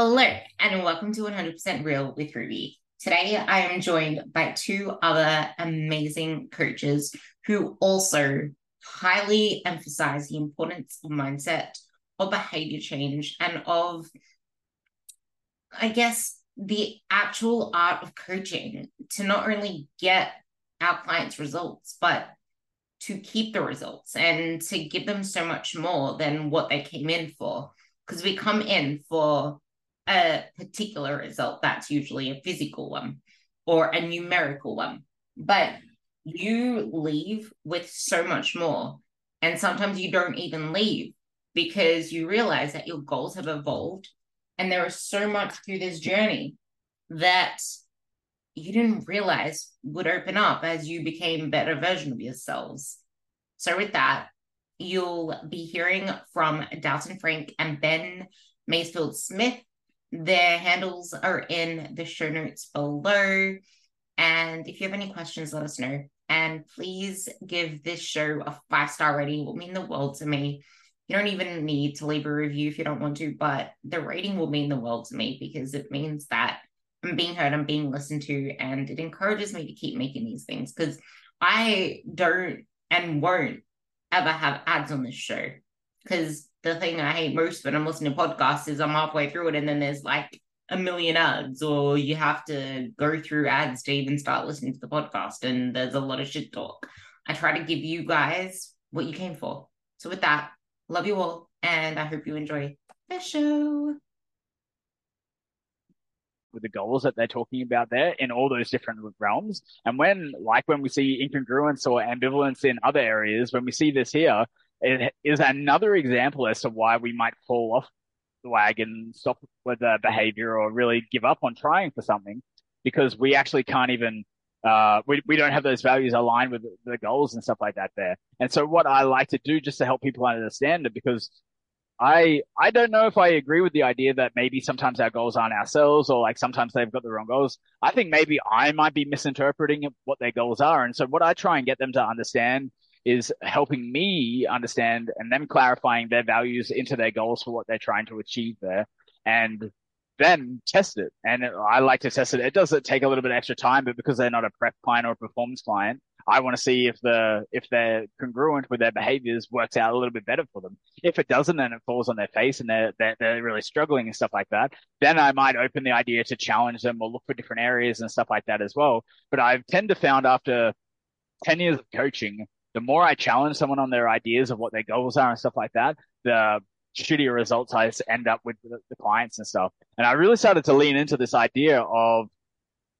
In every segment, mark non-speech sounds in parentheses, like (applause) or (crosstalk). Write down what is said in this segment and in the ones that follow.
Hello, and welcome to 100% Real with Ruby. Today, I am joined by two other amazing coaches who also highly emphasize the importance of mindset, of behavior change, and of, I guess, the actual art of coaching to not only get our clients results, but to keep the results and to give them so much more than what they came in for. Because we come in for a particular result, that's usually a physical one or a numerical one. But you leave with so much more. And sometimes you don't even leave because you realize that your goals have evolved and there is so much through this journey that you didn't realize would open up as you became a better version of yourselves. So, with that, you'll be hearing from Dalton Franke and Ben Mayfield Smith. Their handles are in the show notes below. And if you have any questions, let us know. And please give this show a five star rating. It will mean the world to me. You don't even need to leave a review if you don't want to, but the rating will mean the world to me because it means that I'm being heard, I'm being listened to, and it encourages me to keep making these things because I don't and won't ever have ads on this show. Because the thing I hate most when I'm listening to podcasts is I'm halfway through it and then there's like a million ads, or you have to go through ads to even start listening to the podcast, and there's a lot of shit talk. I try to give you guys what you came for. So, with that, love you all, and I hope you enjoy the show with the goals that they're talking about there in all those different realms. And when, like when we see incongruence or ambivalence in other areas, when we see this here, it is another example as to why we might fall off the wagon, stop with the behavior, or really give up on trying for something because we actually can't even. Uh, we, we don't have those values aligned with the goals and stuff like that there. And so what I like to do just to help people understand it, because I I don't know if I agree with the idea that maybe sometimes our goals aren't ourselves or like sometimes they've got the wrong goals. I think maybe I might be misinterpreting what their goals are. And so what I try and get them to understand is helping me understand and them clarifying their values into their goals for what they're trying to achieve there. And then test it. And I like to test it. It does take a little bit extra time, but because they're not a prep client or a performance client, I want to see if the if they're congruent with their behaviors works out a little bit better for them. If it doesn't, and it falls on their face and they're, they're they're really struggling and stuff like that, then I might open the idea to challenge them or look for different areas and stuff like that as well. But I've tend to found after ten years of coaching, the more I challenge someone on their ideas of what their goals are and stuff like that, the shittier results I end up with the, the clients and stuff. And I really started to lean into this idea of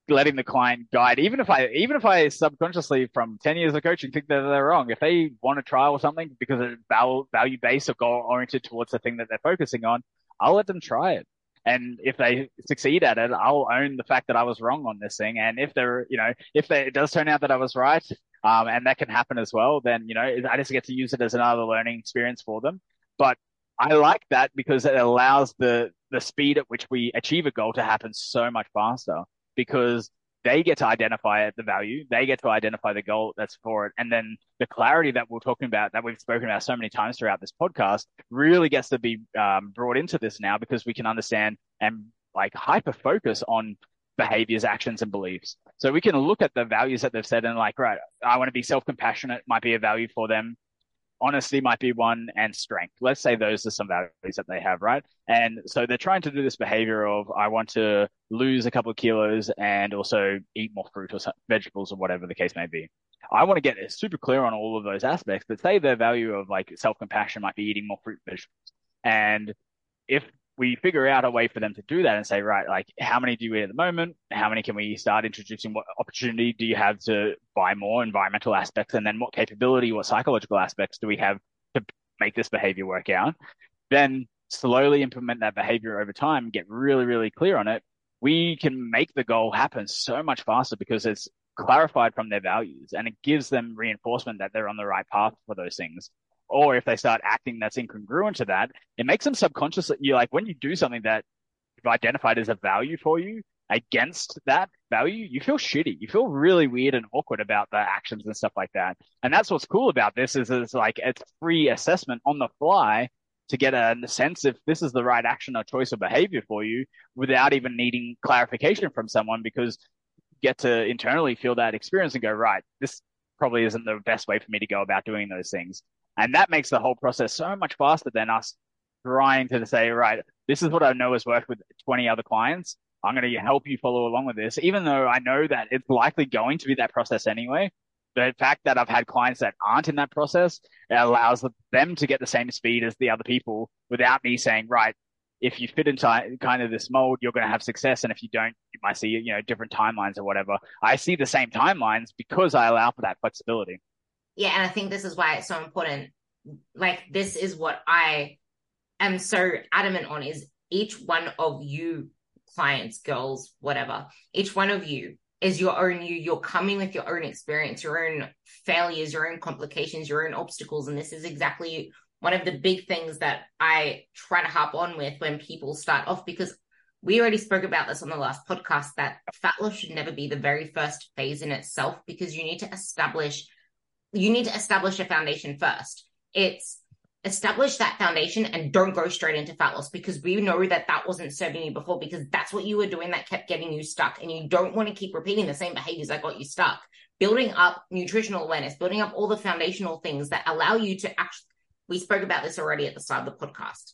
letting the client guide, even if I, even if I subconsciously from 10 years of coaching think that they're wrong, if they want to trial something because it's value based or goal oriented towards the thing that they're focusing on, I'll let them try it. And if they succeed at it, I'll own the fact that I was wrong on this thing. And if they're, you know, if they, it does turn out that I was right, um, and that can happen as well, then, you know, I just get to use it as another learning experience for them. But I like that because it allows the the speed at which we achieve a goal to happen so much faster because they get to identify the value, they get to identify the goal that's for it, and then the clarity that we're talking about, that we've spoken about so many times throughout this podcast, really gets to be um, brought into this now because we can understand and like hyper focus on behaviors, actions, and beliefs. So we can look at the values that they've said and like, right, I want to be self compassionate might be a value for them honesty might be one and strength. Let's say those are some values that they have, right? And so they're trying to do this behavior of, I want to lose a couple of kilos and also eat more fruit or vegetables or whatever the case may be. I want to get super clear on all of those aspects, but say their value of like self compassion might be eating more fruit and vegetables. And if we figure out a way for them to do that and say, right, like how many do you eat at the moment? How many can we start introducing? What opportunity do you have to buy more environmental aspects? And then what capability, what psychological aspects do we have to make this behavior work out? Then slowly implement that behavior over time, get really, really clear on it. We can make the goal happen so much faster because it's clarified from their values and it gives them reinforcement that they're on the right path for those things or if they start acting that's incongruent to that, it makes them subconscious that you like when you do something that you've identified as a value for you against that value, you feel shitty. You feel really weird and awkward about the actions and stuff like that. And that's what's cool about this is it's like it's free assessment on the fly to get a sense if this is the right action or choice of behavior for you without even needing clarification from someone because you get to internally feel that experience and go, right, this probably isn't the best way for me to go about doing those things. And that makes the whole process so much faster than us trying to say, right, this is what I know has worked with 20 other clients. I'm going to help you follow along with this, even though I know that it's likely going to be that process anyway. The fact that I've had clients that aren't in that process allows them to get the same speed as the other people without me saying, right, if you fit into kind of this mold, you're going to have success. And if you don't, you might see, you know, different timelines or whatever. I see the same timelines because I allow for that flexibility. Yeah. And I think this is why it's so important. Like, this is what I am so adamant on is each one of you clients, girls, whatever, each one of you is your own you. You're coming with your own experience, your own failures, your own complications, your own obstacles. And this is exactly one of the big things that I try to hop on with when people start off because we already spoke about this on the last podcast that fat loss should never be the very first phase in itself because you need to establish you need to establish a foundation first. It's establish that foundation and don't go straight into fat loss because we know that that wasn't serving you before because that's what you were doing that kept getting you stuck. And you don't want to keep repeating the same behaviors that got you stuck. Building up nutritional awareness building up all the foundational things that allow you to actually we spoke about this already at the start of the podcast.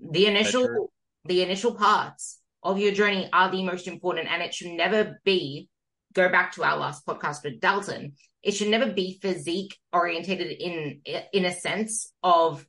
The initial the initial parts of your journey are the most important and it should never be go back to our last podcast with Dalton, it should never be physique orientated in in a sense of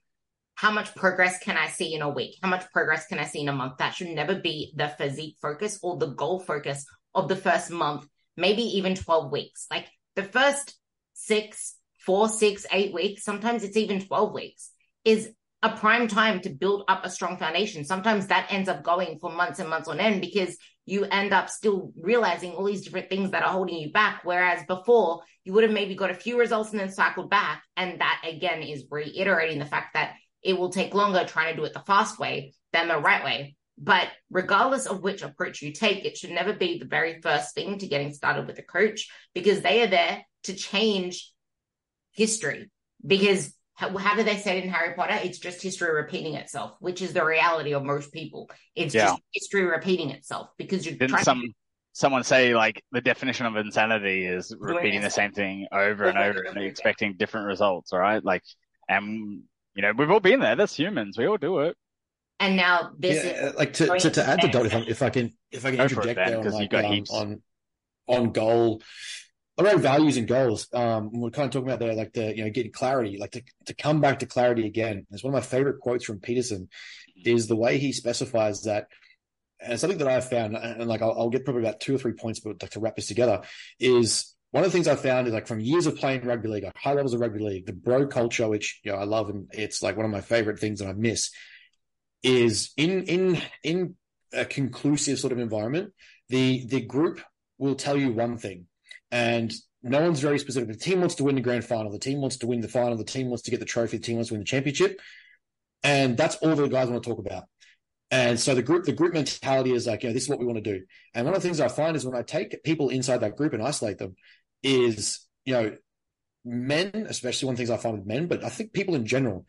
how much progress can I see in a week? How much progress can I see in a month? That should never be the physique focus or the goal focus of the first month, maybe even 12 weeks. Like the first six, four, six, eight weeks, sometimes it's even 12 weeks, is a prime time to build up a strong foundation. Sometimes that ends up going for months and months on end because you end up still realizing all these different things that are holding you back. Whereas before, you would have maybe got a few results and then cycled back. And that again is reiterating the fact that it will take longer trying to do it the fast way than the right way. But regardless of which approach you take, it should never be the very first thing to getting started with a coach because they are there to change history. Because how, how do they say it in Harry Potter? It's just history repeating itself, which is the reality of most people. It's yeah. just history repeating itself because you're Didn't some to... someone say like the definition of insanity is repeating the same thing over and over and expecting different results, right? Like, and you know, we've all been there. That's humans. We all do it. And now this yeah, is like to, to, to add to Dot, if, if I can if I can Go interject it, there on, like, um, on on goal around values and goals. Um, we're kind of talking about there, like the you know getting clarity, like to to come back to clarity again. It's one of my favorite quotes from Peterson, is the way he specifies that. And something that I've found, and like I'll, I'll get probably about two or three points, but like to wrap this together, is one of the things I've found is like from years of playing rugby league, like high levels of rugby league, the bro culture, which you know I love, and it's like one of my favorite things that I miss, is in in in a conclusive sort of environment, the the group will tell you one thing, and no one's very specific. The team wants to win the grand final. The team wants to win the final. The team wants to get the trophy. The team wants to win the championship. And that's all the guys want to talk about. And so the group, the group mentality is like, you know, this is what we want to do. And one of the things I find is when I take people inside that group and isolate them, is you know, men, especially one of the things I find with men, but I think people in general,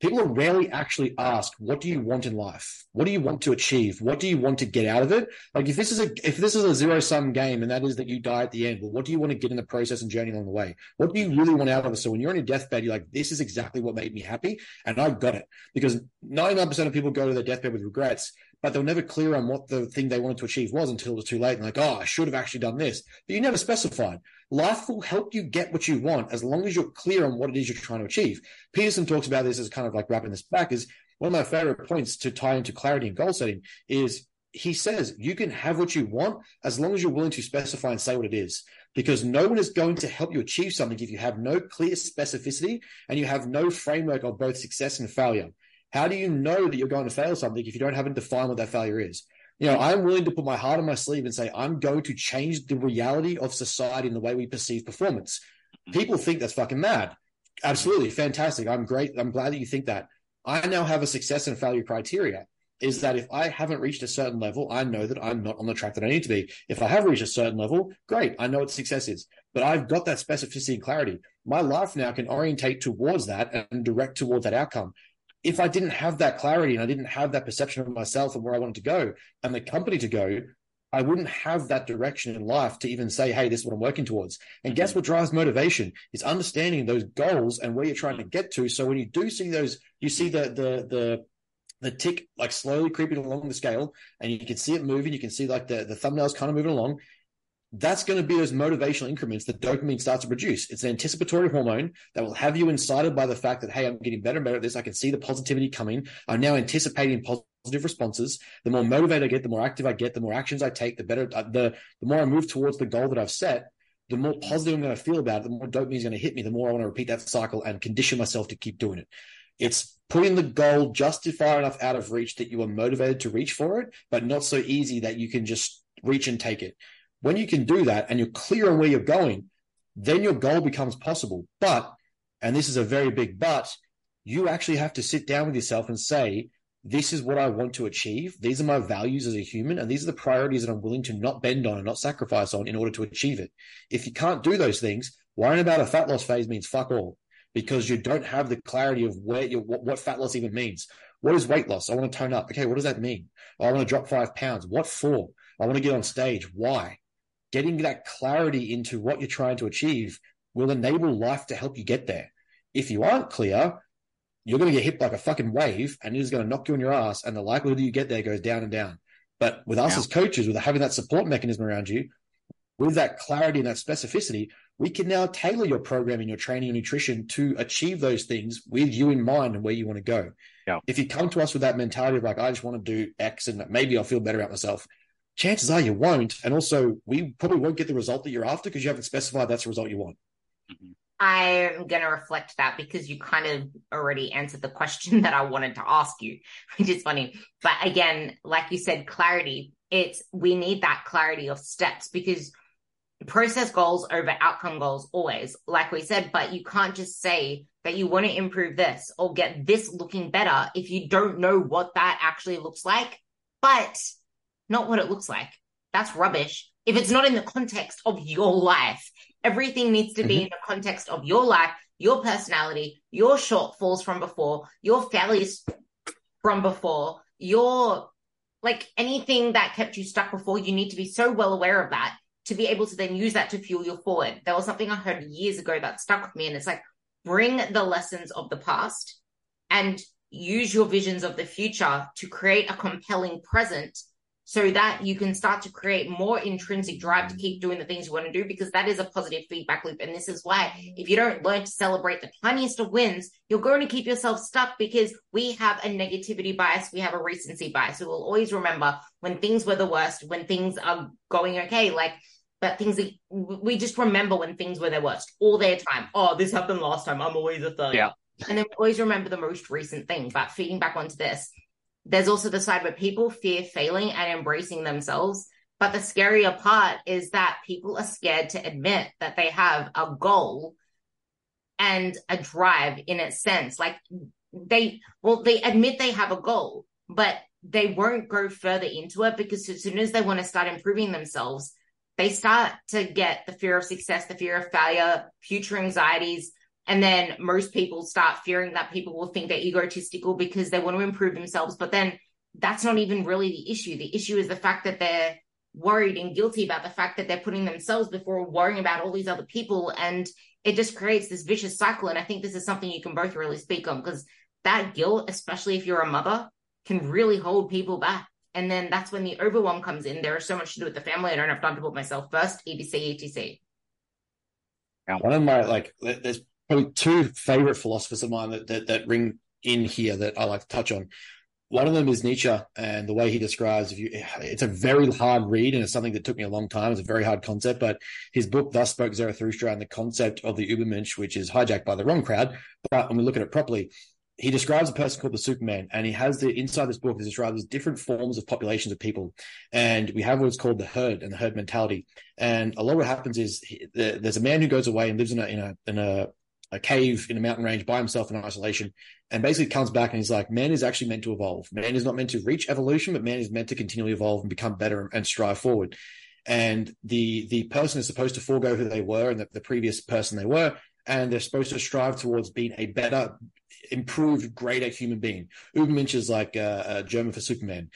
people are rarely actually asked, what do you want in life? What do you want to achieve? What do you want to get out of it? Like if this is a if this is a zero sum game and that is that you die at the end, well, what do you want to get in the process and journey along the way? What do you really want out of it? So when you're on your deathbed, you're like, this is exactly what made me happy, and I got it. Because 99% of people go to their deathbed with regrets, but they were never clear on what the thing they wanted to achieve was until it was too late. And like, oh, I should have actually done this. But you never specified. Life will help you get what you want as long as you're clear on what it is you're trying to achieve. Peterson talks about this as kind of like wrapping this back is one of my favorite points to tie into clarity and goal setting is he says you can have what you want as long as you're willing to specify and say what it is because no one is going to help you achieve something if you have no clear specificity and you have no framework of both success and failure how do you know that you're going to fail something if you don't have a defined what that failure is? You know, I'm willing to put my heart on my sleeve and say, I'm going to change the reality of society and the way we perceive performance. Mm-hmm. People think that's fucking mad. Absolutely. Fantastic. I'm great. I'm glad that you think that. I now have a success and failure criteria is that if I haven't reached a certain level, I know that I'm not on the track that I need to be. If I have reached a certain level, great. I know what success is, but I've got that specificity and clarity. My life now can orientate towards that and direct towards that outcome if I didn't have that clarity and I didn't have that perception of myself and where I wanted to go and the company to go, I wouldn't have that direction in life to even say, hey, this is what I'm working towards. And guess mm-hmm. what drives motivation? Is understanding those goals and where you're trying to get to. So when you do see those, you see the the the the tick like slowly creeping along the scale and you can see it moving, you can see like the, the thumbnails kind of moving along that's going to be those motivational increments that dopamine starts to produce. It's an anticipatory hormone that will have you incited by the fact that, hey, I'm getting better and better at this. I can see the positivity coming. I'm now anticipating positive responses. The more motivated I get, the more active I get, the more actions I take, the better, uh, the, the more I move towards the goal that I've set, the more positive I'm going to feel about it, the more dopamine is going to hit me, the more I want to repeat that cycle and condition myself to keep doing it. It's putting the goal just far enough out of reach that you are motivated to reach for it, but not so easy that you can just reach and take it. When you can do that and you're clear on where you're going, then your goal becomes possible. But, and this is a very big but, you actually have to sit down with yourself and say, this is what I want to achieve. These are my values as a human, and these are the priorities that I'm willing to not bend on and not sacrifice on in order to achieve it. If you can't do those things, worrying about a fat loss phase means fuck all because you don't have the clarity of where what, what fat loss even means. What is weight loss? I want to tone up. Okay, what does that mean? Oh, I want to drop five pounds. What for? I want to get on stage. Why? Getting that clarity into what you're trying to achieve will enable life to help you get there. If you aren't clear, you're going to get hit like a fucking wave and it is going to knock you on your ass and the likelihood that you get there goes down and down. But with us yeah. as coaches, with having that support mechanism around you, with that clarity and that specificity, we can now tailor your programming, your training and nutrition to achieve those things with you in mind and where you want to go. Yeah. If you come to us with that mentality of like, I just want to do X and maybe I'll feel better about myself, chances are you won't. And also, we probably won't get the result that you're after because you haven't specified that's the result you want. Mm-hmm. I'm going to reflect that because you kind of already answered the question (laughs) that I wanted to ask you, which is funny. But again, like you said, clarity, it's we need that clarity of steps because process goals over outcome goals always, like we said, but you can't just say that you want to improve this or get this looking better if you don't know what that actually looks like. But not what it looks like. That's rubbish. If it's not in the context of your life, everything needs to be mm-hmm. in the context of your life, your personality, your shortfalls from before, your failures from before, your like anything that kept you stuck before. You need to be so well aware of that to be able to then use that to fuel your forward. There was something I heard years ago that stuck with me, and it's like bring the lessons of the past and use your visions of the future to create a compelling present so that you can start to create more intrinsic drive to keep doing the things you want to do because that is a positive feedback loop. And this is why if you don't learn to celebrate the tiniest of wins, you're going to keep yourself stuck because we have a negativity bias. We have a recency bias. We'll always remember when things were the worst, when things are going okay, like, but things that we just remember when things were their worst all their time. Oh, this happened last time. I'm always a third. Yeah. And then always remember the most recent thing. But feeding back onto this, there's also the side where people fear failing and embracing themselves. But the scarier part is that people are scared to admit that they have a goal and a drive in a sense. Like they, well, they admit they have a goal, but they won't go further into it because as soon as they want to start improving themselves, they start to get the fear of success, the fear of failure, future anxieties, and then most people start fearing that people will think they're egotistical because they want to improve themselves. But then that's not even really the issue. The issue is the fact that they're worried and guilty about the fact that they're putting themselves before worrying about all these other people. And it just creates this vicious cycle. And I think this is something you can both really speak on because that guilt, especially if you're a mother, can really hold people back. And then that's when the overwhelm comes in. There is so much to do with the family. I don't have time to put myself first, EBC, ETC. Now, one of my, like, there's probably two favorite philosophers of mine that, that, that ring in here that I like to touch on. One of them is Nietzsche and the way he describes if you it's a very hard read and it's something that took me a long time. It's a very hard concept, but his book Thus Spoke Zarathustra and the concept of the Ubermensch, which is hijacked by the wrong crowd. But when we look at it properly, he describes a person called the Superman, and he has the inside this book. He describes different forms of populations of people, and we have what's called the herd and the herd mentality. And a lot of what happens is he, the, there's a man who goes away and lives in a in a in a a cave in a mountain range by himself in isolation and basically comes back and he's like, man is actually meant to evolve. Man is not meant to reach evolution, but man is meant to continually evolve and become better and strive forward. And the the person is supposed to forego who they were and the, the previous person they were and they're supposed to strive towards being a better, improved, greater human being. Ubermensch is like uh, uh, German for Superman,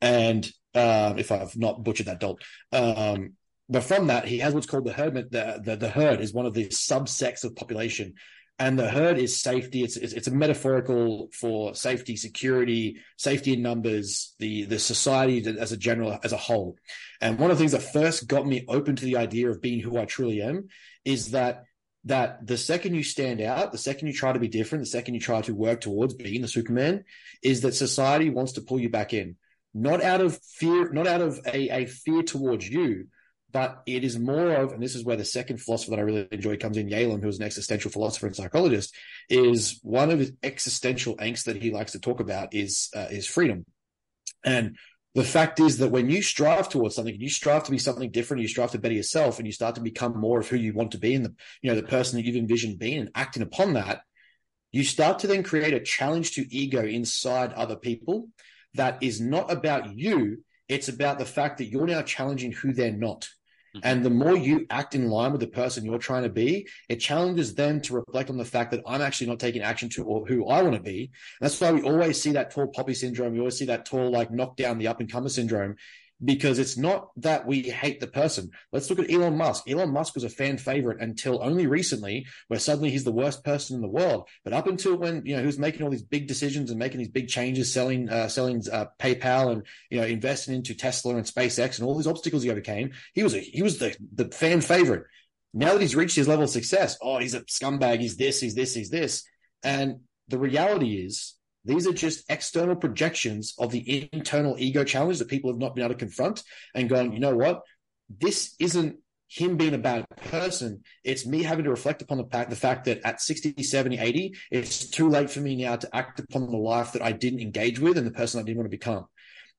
and uh, if I've not butchered that dolt. Um, but from that, he has what's called the herd. The, the, the herd is one of the subsects of population and the herd is safety. It's, it's, it's a metaphorical for safety, security, safety in numbers, the the society as a general as a whole. And one of the things that first got me open to the idea of being who I truly am is that that the second you stand out, the second you try to be different, the second you try to work towards being the Superman, is that society wants to pull you back in, not out of fear, not out of a, a fear towards you, but it is more of, and this is where the second philosopher that I really enjoy comes in, Yalom, who's an existential philosopher and psychologist, is one of his existential angst that he likes to talk about is uh, is freedom. And the fact is that when you strive towards something, you strive to be something different, you strive to better yourself, and you start to become more of who you want to be, and the you know the person that you've envisioned being, and acting upon that, you start to then create a challenge to ego inside other people that is not about you. It's about the fact that you're now challenging who they're not. Mm-hmm. And the more you act in line with the person you're trying to be, it challenges them to reflect on the fact that I'm actually not taking action to or who I want to be. And that's why we always see that tall poppy syndrome. We always see that tall, like knock down the up and comer syndrome because it's not that we hate the person. Let's look at Elon Musk. Elon Musk was a fan favorite until only recently, where suddenly he's the worst person in the world. But up until when you know he was making all these big decisions and making these big changes, selling uh, selling uh, PayPal and you know investing into Tesla and SpaceX and all these obstacles he overcame, he was a, he was the the fan favorite. Now that he's reached his level of success, oh, he's a scumbag. He's this. He's this. He's this. And the reality is these are just external projections of the internal ego challenge that people have not been able to confront and gone, you know what? This isn't him being a bad person. It's me having to reflect upon the fact, the fact that at 60, 70, 80, it's too late for me now to act upon the life that I didn't engage with and the person I didn't want to become.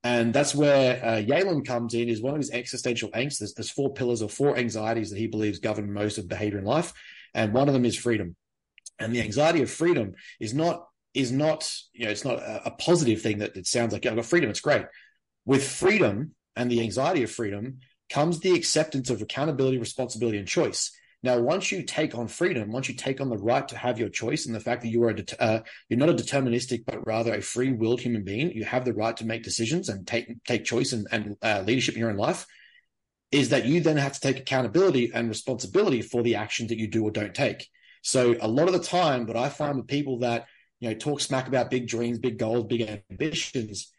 And that's where uh, comes in, is one of his existential angst. There's, there's four pillars or four anxieties that he believes govern most of behavior in life. And one of them is freedom. And the anxiety of freedom is not is not, you know, it's not a, a positive thing that it sounds like, I've got freedom, it's great. With freedom and the anxiety of freedom comes the acceptance of accountability, responsibility, and choice. Now, once you take on freedom, once you take on the right to have your choice and the fact that you are a uh, you're not a deterministic, but rather a free-willed human being, you have the right to make decisions and take take choice and, and uh, leadership in your own life. Is that you then have to take accountability and responsibility for the actions that you do or don't take. So a lot of the time, what I find with people that you know, talk smack about big dreams, big goals, big ambitions,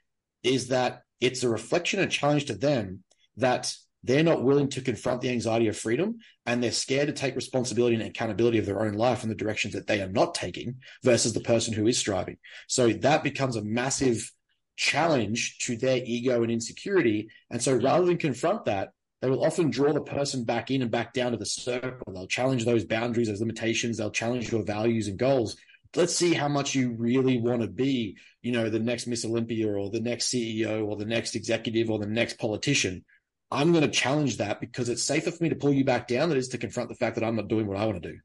is that it's a reflection and challenge to them that they're not willing to confront the anxiety of freedom and they're scared to take responsibility and accountability of their own life in the directions that they are not taking versus the person who is striving. So that becomes a massive challenge to their ego and insecurity. And so rather than confront that, they will often draw the person back in and back down to the circle. They'll challenge those boundaries, those limitations. They'll challenge your values and goals let's see how much you really want to be, you know, the next Miss Olympia or the next CEO or the next executive or the next politician. I'm going to challenge that because it's safer for me to pull you back down than it is to confront the fact that I'm not doing what I want to do.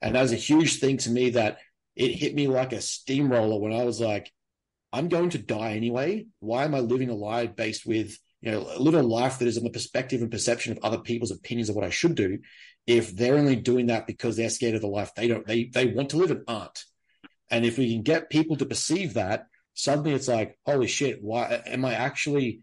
And that was a huge thing to me that it hit me like a steamroller when I was like, I'm going to die anyway. Why am I living a life based with, you know, live a life that is on the perspective and perception of other people's opinions of what I should do if they're only doing that because they're scared of the life they don't, they, they want to live and aren't. And if we can get people to perceive that, suddenly it's like, holy shit, why am I actually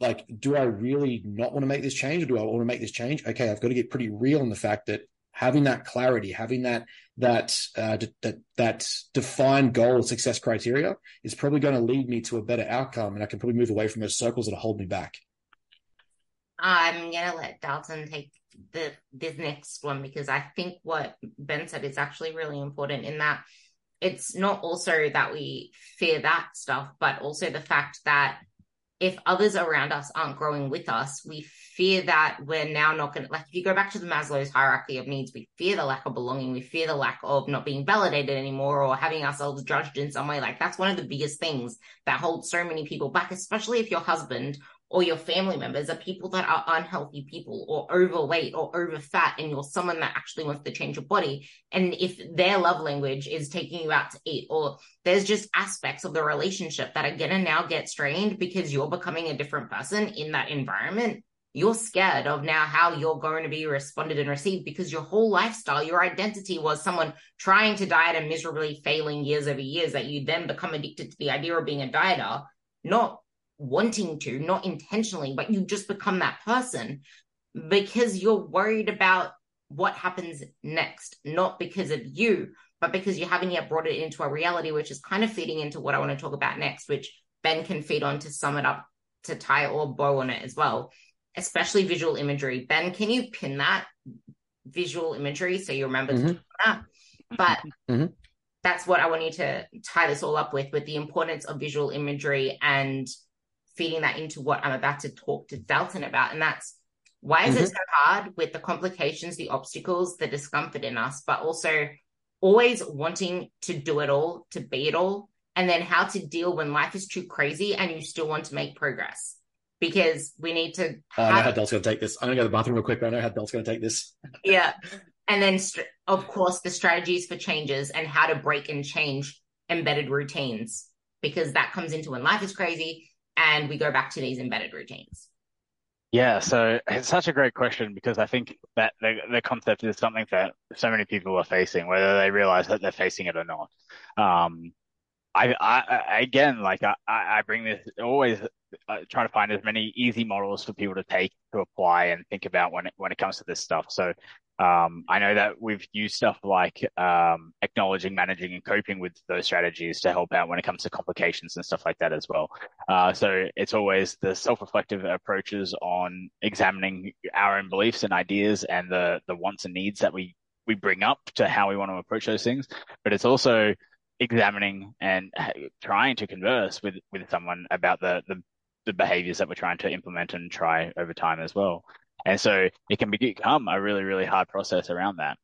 like, do I really not want to make this change or do I want to make this change? Okay, I've got to get pretty real in the fact that having that clarity, having that that uh, d- that that defined goal success criteria is probably going to lead me to a better outcome, and I can probably move away from those circles that hold me back. I'm gonna let Dalton take the this next one because I think what Ben said is actually really important in that it's not also that we fear that stuff, but also the fact that if others around us aren't growing with us, we fear that we're now not going to, like, if you go back to the Maslow's hierarchy of needs, we fear the lack of belonging. We fear the lack of not being validated anymore or having ourselves judged in some way. Like, that's one of the biggest things that holds so many people back, especially if your husband or your family members are people that are unhealthy people or overweight or over fat and you're someone that actually wants to change your body and if their love language is taking you out to eat or there's just aspects of the relationship that are going to now get strained because you're becoming a different person in that environment you're scared of now how you're going to be responded and received because your whole lifestyle, your identity was someone trying to diet and miserably failing years over years that you then become addicted to the idea of being a dieter, not wanting to, not intentionally, but you just become that person because you're worried about what happens next, not because of you, but because you haven't yet brought it into a reality, which is kind of feeding into what I want to talk about next, which Ben can feed on to sum it up, to tie or bow on it as well, especially visual imagery. Ben, can you pin that visual imagery so you remember mm-hmm. that? But mm-hmm. that's what I want you to tie this all up with, with the importance of visual imagery and feeding that into what I'm about to talk to Dalton about. And that's why is mm-hmm. it so hard with the complications, the obstacles, the discomfort in us, but also always wanting to do it all, to be it all, and then how to deal when life is too crazy and you still want to make progress. Because we need to. Have... I know how Del's going to take this. I'm going to go to the bathroom real quick, but I know how Del's going to take this. (laughs) yeah. And then, of course, the strategies for changes and how to break and change embedded routines, because that comes into when life is crazy and we go back to these embedded routines. Yeah, so it's such a great question because I think that the, the concept is something that so many people are facing, whether they realize that they're facing it or not. Um, I, I, again, like I, I bring this always uh, trying to find as many easy models for people to take to apply and think about when it when it comes to this stuff. So um, I know that we've used stuff like um, acknowledging, managing, and coping with those strategies to help out when it comes to complications and stuff like that as well. Uh, so it's always the self-reflective approaches on examining our own beliefs and ideas and the the wants and needs that we we bring up to how we want to approach those things. But it's also examining and trying to converse with with someone about the the, the behaviors that we're trying to implement and try over time as well. And so it can become a really, really hard process around that.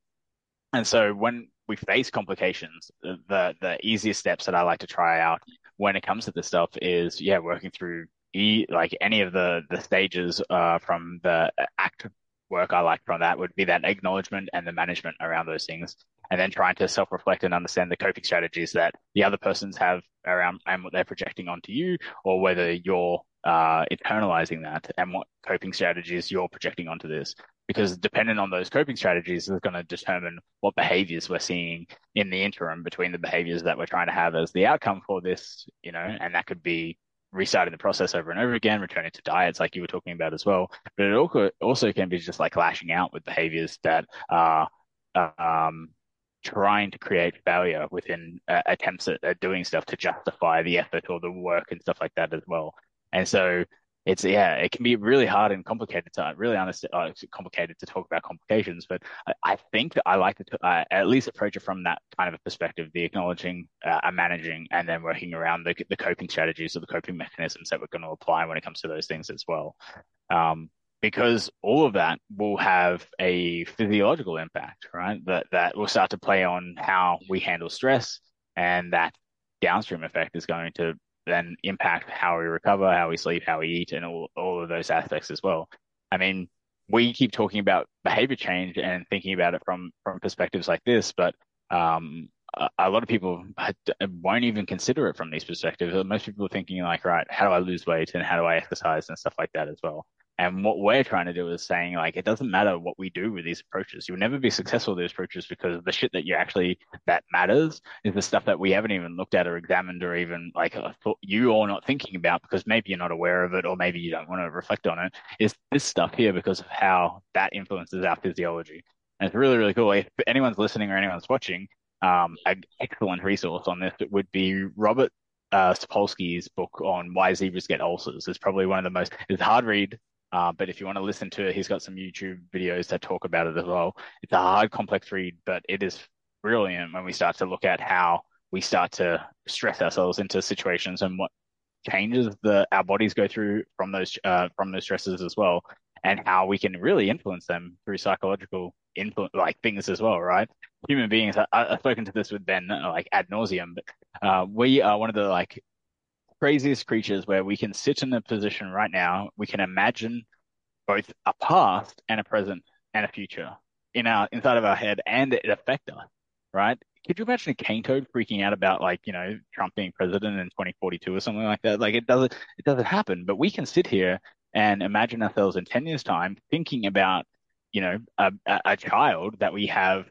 And so when we face complications, the the easiest steps that I like to try out when it comes to this stuff is yeah, working through e like any of the the stages uh, from the act work I like from that would be that acknowledgement and the management around those things. And then trying to self reflect and understand the coping strategies that the other persons have around and what they're projecting onto you, or whether you're uh, internalizing that and what coping strategies you're projecting onto this. Because depending on those coping strategies is going to determine what behaviors we're seeing in the interim between the behaviors that we're trying to have as the outcome for this, you know, and that could be restarting the process over and over again, returning to diets like you were talking about as well. But it also, also can be just like lashing out with behaviors that are, um, trying to create failure within uh, attempts at, at, doing stuff to justify the effort or the work and stuff like that as well. And so it's yeah, it can be really hard and complicated to really understand, uh, complicated to talk about complications. But I, I think I like to uh, at least approach it from that kind of a perspective: the acknowledging, uh, managing, and then working around the the coping strategies or the coping mechanisms that we're going to apply when it comes to those things as well. Um, because all of that will have a physiological impact, right? That that will start to play on how we handle stress, and that downstream effect is going to then impact how we recover, how we sleep, how we eat, and all, all of those aspects as well. I mean, we keep talking about behavior change and thinking about it from from perspectives like this, but um, a, a, lot of people won't even consider it from these perspectives. Most people are thinking like, right, how do I lose weight and how do I exercise and stuff like that as well. And what we're trying to do is saying like it doesn't matter what we do with these approaches. You'll never be successful with these approaches because the shit that you actually that matters is the stuff that we haven't even looked at or examined or even like uh, thought you are not thinking about because maybe you're not aware of it or maybe you don't want to reflect on it. Is this stuff here because of how that influences our physiology. And it's really really cool. If anyone's listening or anyone's watching, um, an excellent resource on this would be Robert uh, Sapolsky's book on why zebras get ulcers. It's probably one of the most, it's hard read, uh, but if you want to listen to it, he's got some YouTube videos that talk about it as well. It's a hard, complex read, but it is brilliant when we start to look at how we start to stress ourselves into situations and what changes that our bodies go through from those uh, from those stresses as well, and how we can really influence them through psychological influence like things as well, right? Human beings. I, have spoken to this with Ben like ad nauseum, but uh, we are one of the like craziest creatures where we can sit in a position right now, we can imagine both a past and a present and a future in our inside of our head and it affect us, right? Could you imagine a cane toad freaking out about like, you know, Trump being president in 2042 or something like that? Like it doesn't it doesn't happen, but we can sit here and imagine ourselves in 10 years time thinking about, you know, a, a child that we have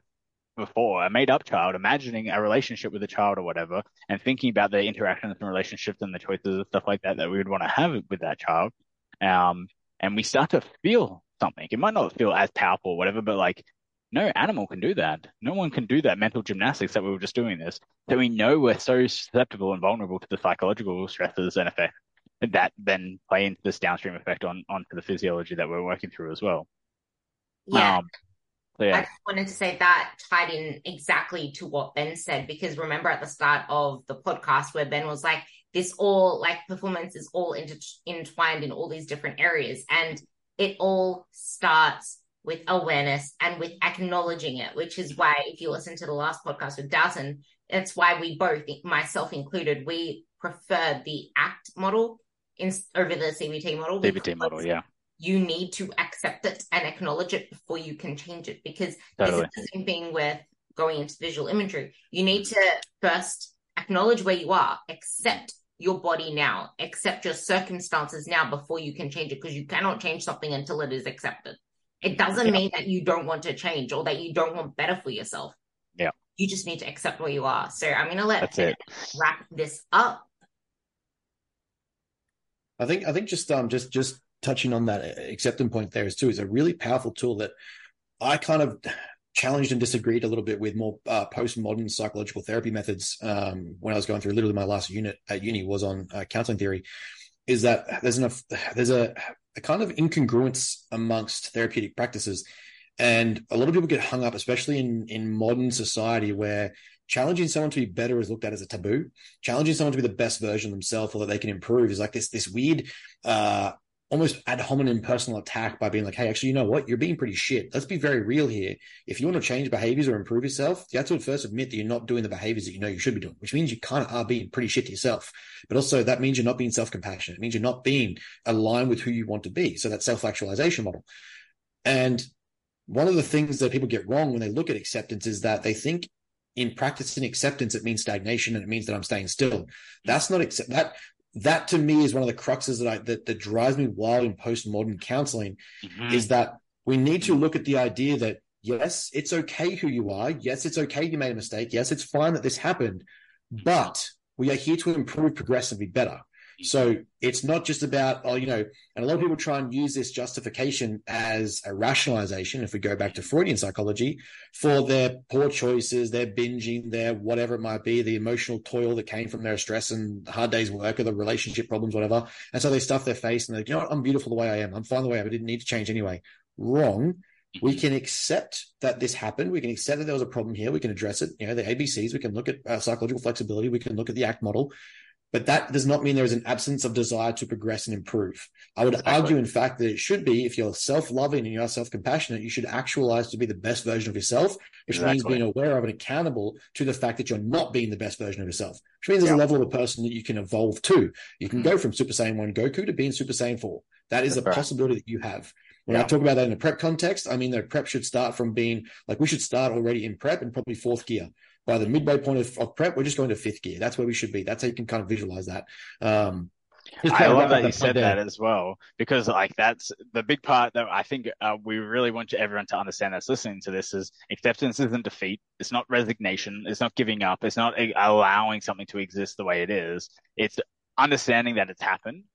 before, a made up child, imagining a relationship with a child or whatever, and thinking about the interactions and relationships and the choices and stuff like that that we would want to have with that child. Um, and we start to feel something. It might not feel as powerful or whatever, but like no animal can do that. No one can do that mental gymnastics that we were just doing this. That we know we're so susceptible and vulnerable to the psychological stresses and effects that then play into this downstream effect on onto the physiology that we're working through as well. Yeah. Um, yeah. I just wanted to say that tied in exactly to what Ben said, because remember at the start of the podcast where Ben was like, this all like performance is all inter- intertwined in all these different areas. And it all starts with awareness and with acknowledging it, which is why if you listen to the last podcast with Dalton, that's why we both, myself included, we prefer the ACT model in, over the CBT model. CBT model, yeah you need to accept it and acknowledge it before you can change it because totally. this is the same thing with going into visual imagery. You need to first acknowledge where you are, accept your body now, accept your circumstances now before you can change it because you cannot change something until it is accepted. It doesn't yeah. mean that you don't want to change or that you don't want better for yourself. Yeah. You just need to accept where you are. So I'm going to let wrap this up. I think I think just um just just touching on that acceptance point there is too is a really powerful tool that I kind of challenged and disagreed a little bit with more uh, postmodern psychological therapy methods um, when I was going through. Literally, my last unit at uni was on uh, counseling theory. Is that there's enough there's a, a kind of incongruence amongst therapeutic practices, and a lot of people get hung up, especially in in modern society where challenging someone to be better is looked at as a taboo. Challenging someone to be the best version of themselves or that they can improve is like this this weird uh, almost ad hominem personal attack by being like, hey, actually, you know what? You're being pretty shit. Let's be very real here. If you want to change behaviors or improve yourself, you have to first admit that you're not doing the behaviors that you know you should be doing, which means you kind of are being pretty shit to yourself. But also that means you're not being self compassionate. It means you're not being aligned with who you want to be. So that self actualization model. And one of the things that people get wrong when they look at acceptance is that they think in practicing acceptance, it means stagnation and it means that I'm staying still. That's not accept that that to me is one of the cruxes that I that, that drives me wild in postmodern counseling mm-hmm. is that we need to look at the idea that yes, it's okay who you are. Yes, it's okay you made a mistake. Yes, it's fine that this happened, but we are here to improve, progress, and be better. So it's not just about, oh, you know, and a lot of people try and use this justification as a rationalization, if we go back to Freudian psychology, for their poor choices, their binging, their whatever it might be, the emotional toil that came from their stress and hard days work or the relationship problems, whatever. And so they stuff their face and they're like, you know what, I'm beautiful the way I am. I'm fine the way I am. I didn't need to change anyway. Wrong. We mm-hmm. can accept that this happened. We can accept that there was a problem here. We can address it. You know, the ABCs. We can look at uh, psychological flexibility. We can look at the ACT model. But that does not mean there is an absence of desire to progress and improve. I would exactly. argue, in fact, that it should be if you're self loving and you're self compassionate, you should actualize to be the best version of yourself, which exactly. means being aware of and accountable to the fact that you're not being the best version of yourself, which means there's yeah. a level of a person that you can evolve to. You can mm-hmm. go from Super Saiyan 1 Goku to being Super Saiyan 4. That is That's a right. possibility that you have. When yeah. I talk about that in a prep context, I mean that prep should start from being like we should start already in prep and probably fourth gear by the midway point of, of, prep, we're just going to fifth gear. That's where we should be. That's how you can kind of visualize that. Um, (laughs) I love that you said that as well, because like that's the big part that I think uh, we really want everyone to understand that's listening to this is acceptance isn't defeat. It's not resignation. It's not giving up. It's not allowing something to exist the way it is. It's understanding that it's happened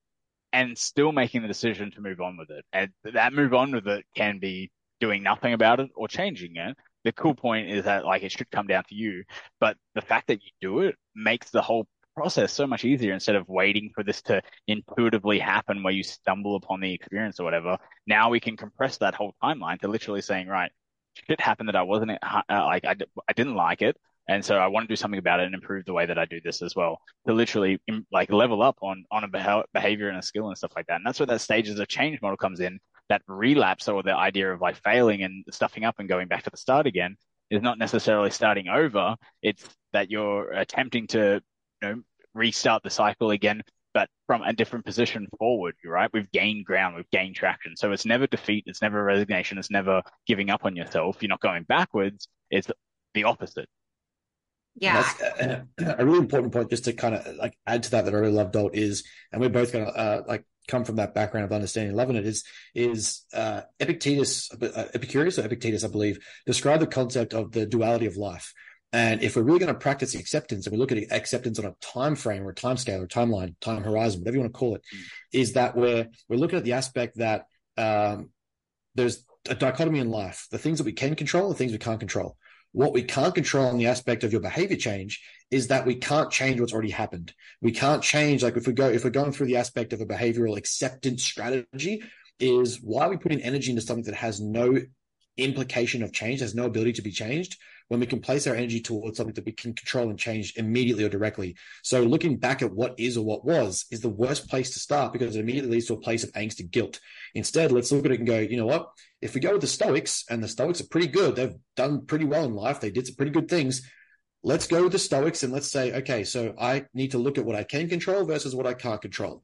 and still making the decision to move on with it. And that move on with it can be doing nothing about it or changing it the cool point is that like it should come down to you, but the fact that you do it makes the whole process so much easier instead of waiting for this to intuitively happen where you stumble upon the experience or whatever. Now we can compress that whole timeline to literally saying, right, shit happened that I wasn't uh, like I, I didn't like it. And so I want to do something about it and improve the way that I do this as well to literally like level up on, on a behavior and a skill and stuff like that. And that's where that stages of change model comes in that relapse or the idea of like failing and stuffing up and going back to the start again is not necessarily starting over. It's that you're attempting to, you know, restart the cycle again, but from a different position forward, right? We've gained ground, we've gained traction. So it's never defeat, it's never resignation, it's never giving up on yourself. You're not going backwards. It's the opposite. Yeah. A, a, really important point just to kind of like add to that that I really love, Dolt, is, and we're both going to uh, like come from that background of understanding and loving it is is uh, Epictetus, uh, Epicurus or Epictetus, I believe, described the concept of the duality of life. And if we're really going to practice acceptance and we look at acceptance on a time frame or a time scale or timeline, time horizon, whatever you want to call it, mm. that we're we're looking at the aspect that um, there's a dichotomy in life: the things that we can control, the things we can't control. What we can't control in the aspect of your behavior change is that we can't change what's already happened. We can't change, like if we go, if we're going through the aspect of a behavioral acceptance strategy, is why we putting energy into something that has no implication of change, has no ability to be changed, when we can place our energy towards something that we can control and change immediately or directly. So looking back at what is or what was is the worst place to start because it immediately leads to a place of angst and guilt. Instead, let's look at it and go, you know what? If we go with the Stoics, and the Stoics are pretty good, they've done pretty well in life, they did some pretty good things. Let's go with the Stoics and let's say, okay, so I need to look at what I can control versus what I can't control.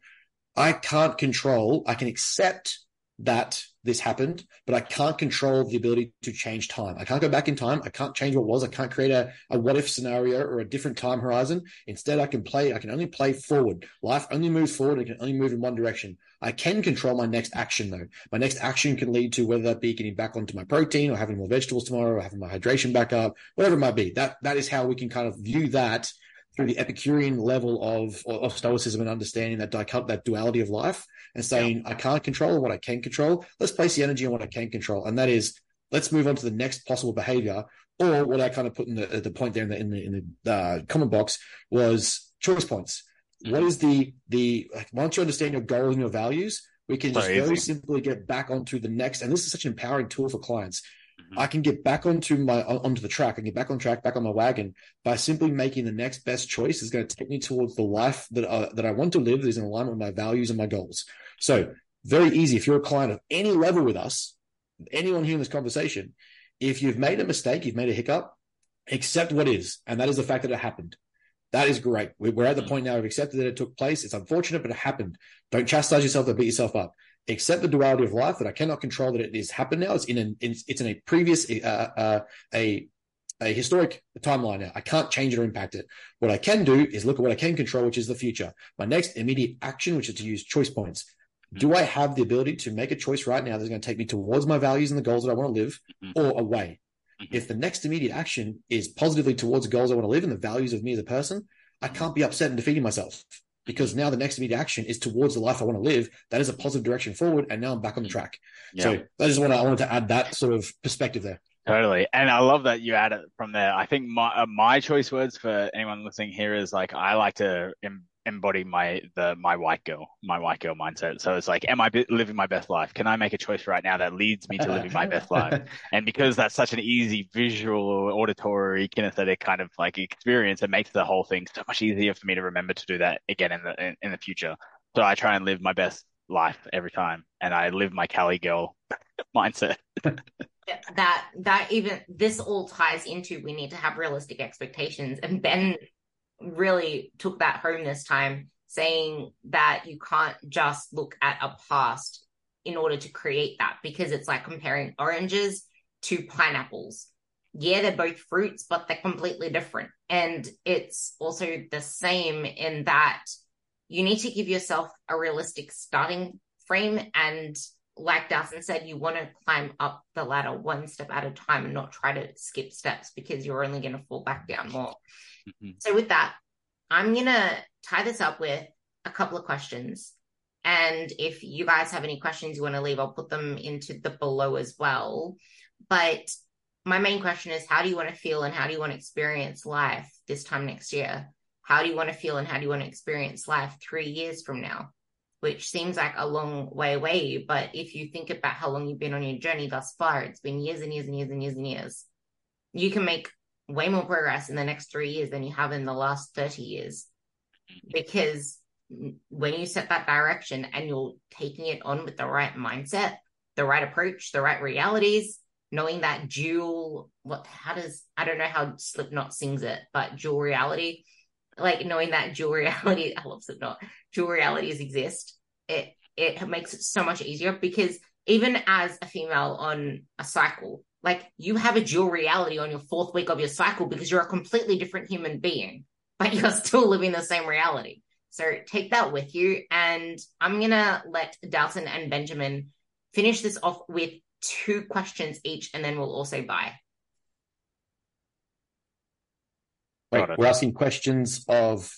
I can't control, I can accept that this happened, but I can't control the ability to change time. I can't go back in time. I can't change what was. I can't create a, a what if scenario or a different time horizon. Instead, I can play, I can only play forward. Life only moves forward. It can only move in one direction. I can control my next action though. My next action can lead to whether that be getting back onto my protein or having more vegetables tomorrow or having my hydration back up, whatever it might be. That, that is how we can kind of view that through the Epicurean level of, of Stoicism and understanding that dichot- that duality of life and saying, yeah. I can't control what I can control. Let's place the energy on what I can control. And that is, let's move on to the next possible behavior. Or what I kind of put in the, the point there in the, in the, in the uh, comment box was choice points. Mm-hmm. What is the, the, like, once you understand your goals and your values, we can just very simply get back onto the next. And this is such an empowering tool for clients Mm-hmm. I can get back onto my onto the track. I can get back on track, back on my wagon by simply making the next best choice is going to take me towards the life that uh, that I want to live that is in alignment with my values and my goals. So very easy. If you're a client of any level with us, anyone here in this conversation, if you've made a mistake, you've made a hiccup, accept what is, and that is the fact that it happened. That is great. We're at the mm-hmm. point now of accepted that it took place. It's unfortunate, but it happened. Don't chastise yourself or beat yourself up accept the duality of life that I cannot control that it is happened now. It's in an it's in a previous uh, uh, a a historic timeline now. I can't change it or impact it. What I can do is look at what I can control, which is the future. My next immediate action, which is to use choice points. Mm-hmm. Do I have the ability to make a choice right now that's going to take me towards my values and the goals that I want to live, mm-hmm. or away? Mm-hmm. If the next immediate action is positively towards the goals I want to live and the values of me as a person, I can't be upset and defeating myself because now the next immediate action is towards the life I want to live. That is a positive direction forward, and now I'm back on the track. Yeah. So I just want to I wanted to add that sort of perspective there. Totally, and I love that you add it from there. I think my uh, my choice words for anyone listening here is like I like to embody my the my white girl my white girl mindset. So it's like am i living my best life? Can i make a choice right now that leads me to living my best life? (laughs) And because that's such an easy visual auditory kinesthetic kind of like experience it makes the whole thing so much easier for me to remember to do that again in the in, in the future. So i try and live my best life every time and i live my cali girl (laughs) mindset. (laughs) That that even this all ties into we need to have realistic expectations and ben really took that home this time, saying that you can't just look at a past in order to create that because it's like comparing oranges to pineapples. Yeah, they're both fruits, but they're completely different. And it's also the same in that you need to give yourself a realistic starting frame. And like Dalton said, you want to climb up the ladder one step at a time and not try to skip steps because you're only going to fall back down more. Mm-hmm. So, with that, I'm going to tie this up with a couple of questions. And if you guys have any questions you want to leave, I'll put them into the below as well. But my main question is how do you want to feel and how do you want to experience life this time next year? How do you want to feel and how do you want to experience life three years from now? Which seems like a long way away. But if you think about how long you've been on your journey thus far, it's been years and years and years and years and years. You can make way more progress in the next three years than you have in the last 30 years. Because when you set that direction and you're taking it on with the right mindset, the right approach, the right realities, knowing that dual, what, how does, I don't know how Slipknot sings it, but dual reality, like knowing that dual reality, (laughs) I love Slipknot, dual realities exist, it, it makes it so much easier because even as a female on a cycle, like you have a dual reality on your fourth week of your cycle because you're a completely different human being, (laughs) but you're still living the same reality. So take that with you. And I'm going to let Dalton and Benjamin finish this off with two questions each, and then we'll also buy. Wait, we're asking questions of.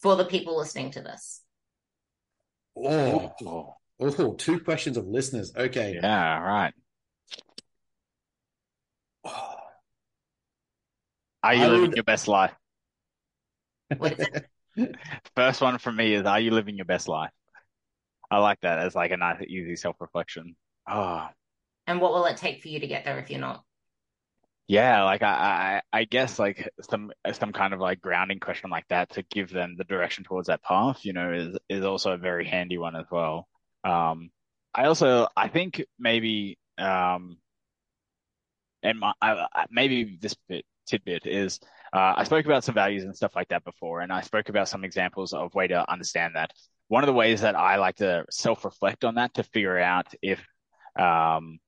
For the people listening to this. Oh, oh, two questions of listeners. Okay. Yeah, right. Are you I living would... your best life? What is it? (laughs) First one from me is Are you living your best life? I like that as like a nice, easy self reflection. Oh. And what will it take for you to get there if you're not? Yeah, like I, I, I guess like some some kind of like grounding question like that to give them the direction towards that path, you know, is is also a very handy one as well. Um, I also I think maybe um, and my, I, maybe this bit tidbit is uh, I spoke about some values and stuff like that before, and I spoke about some examples of way to understand that. One of the ways that I like to self-reflect on that to figure out if um,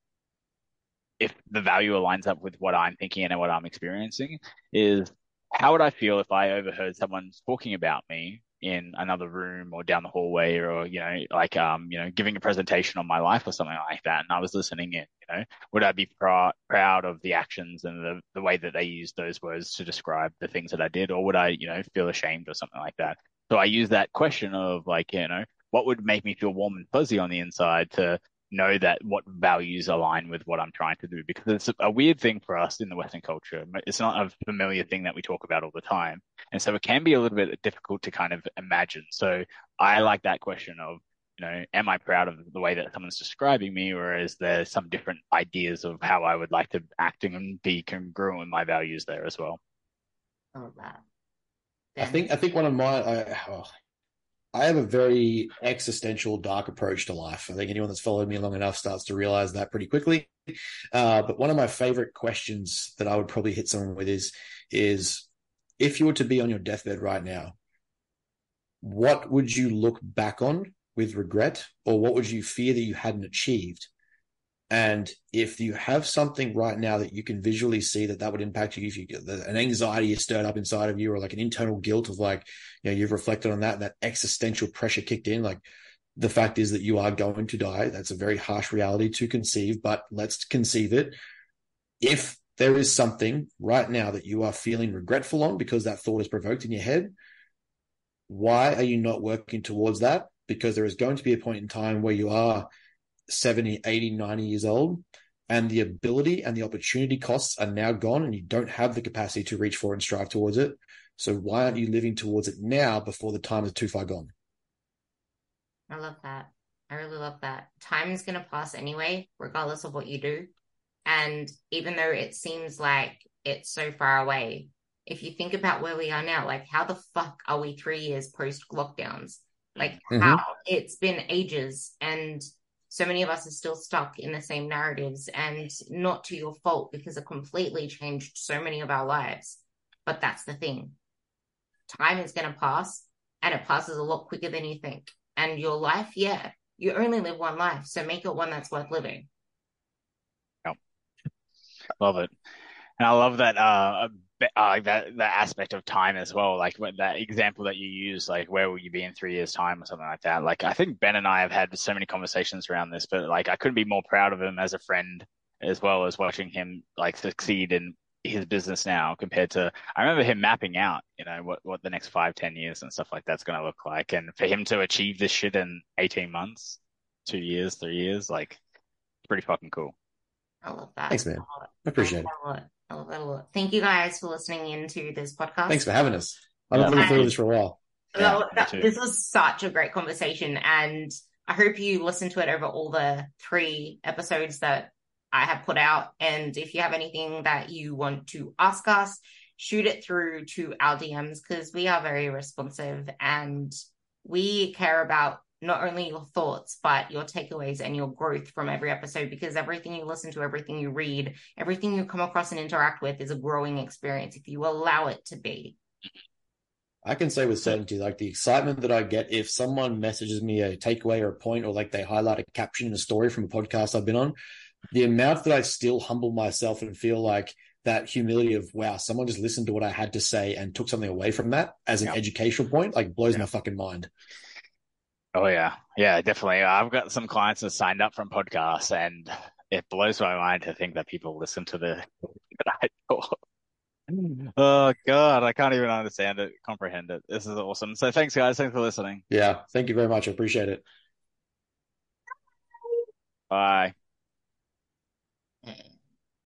if the value aligns up with what I'm thinking and what I'm experiencing is how would I feel if I overheard someone talking about me in another room or down the hallway or you know like um you know giving a presentation on my life or something like that and I was listening in you know. Would I be pr- proud of the actions and the the way that they used those words to describe the things that I did or would I you know feel ashamed or something like that? So I use that question of like you know what would make me feel warm and fuzzy on the inside to know that what values align with what I'm trying to do because it's a weird thing for us in the Western culture. It's not a familiar thing that we talk about all the time. And so it can be a little bit difficult to kind of imagine. So I like that question of, you know, am I proud of the way that someone's describing me or is there some different ideas of how I would like to act and be congruent with my values there as well? Oh, that. I think I think one of my I, oh, I have a very existential, dark approach to life. I think anyone that's followed me long enough starts to realize that pretty quickly. Uh, but one of my favorite questions that I would probably hit someone with is, is if you were to be on your deathbed right now, what would you look back on with regret, or what would you fear that you hadn't achieved? And if you have something right now that you can visually see that that would impact you, if you get an anxiety is stirred up inside of you, or like an internal guilt of like, you know, you've reflected on that, and that existential pressure kicked in, like the fact is that you are going to die. That's a very harsh reality to conceive, but let's conceive it. If there is something right now that you are feeling regretful on because that thought is provoked in your head, why are you not working towards that? Because there is going to be a point in time where you are 70, 80, 90 years old, and the ability and the opportunity costs are now gone, and you don't have the capacity to reach for and strive towards it. So why aren't you living towards it now before the time is too far gone? I love that. I really love that. Time is going to pass anyway, regardless of what you do. And even though it seems like it's so far away, if you think about where we are now, like how the fuck are we three years post lockdowns? Like mm-hmm. how it's been ages and so many of us are still stuck in the same narratives and not to your fault because it completely changed so many of our lives. But that's the thing. Time is going to pass and it passes a lot quicker than you think. And your life, yeah, you only live one life. So make it one that's worth living. Yep. Love it. And I love that uh, uh, that that aspect of time as well. Like that example that you use, like where will you be in three years' time or something like that. Like I think Ben and I have had so many conversations around this, but like I couldn't be more proud of him as a friend as well as watching him like succeed in his business now compared to I remember him mapping out, you know, what what the next five, ten years and stuff like that's going to look like, and for him to achieve this shit in eighteen months, two years, three years, like pretty fucking cool. I love that. Thanks, man. I appreciate it. I love that. Thank you guys for listening into this podcast. Thanks for having us. I've been looking forward to this for a while. Yeah, that, this was such a great conversation, and I hope you listen to it over all the three episodes that I have put out. And if you have anything that you want to ask us, shoot it through to our DMs because we are very responsive and we care about not only your thoughts, but your takeaways and your growth from every episode because everything you listen to, everything you read, everything you come across and interact with is a growing experience if you allow it to be. I can say with certainty, like the excitement that I get if someone messages me a takeaway or a point, or like they highlight a caption in a story from a podcast I've been on, the amount that I still humble myself and feel like that humility of wow, someone just listened to what I had to say and took something away from that as an yep. educational point, like blows my fucking mind. Oh yeah, yeah, definitely. I've got some clients that signed up from podcasts, and it blows my mind to think that people listen to the (laughs) that I talk. Oh god, I can't even understand it, comprehend it. This is awesome. So thanks, guys. Thanks for listening. Yeah, thank you very much. I appreciate it. Bye.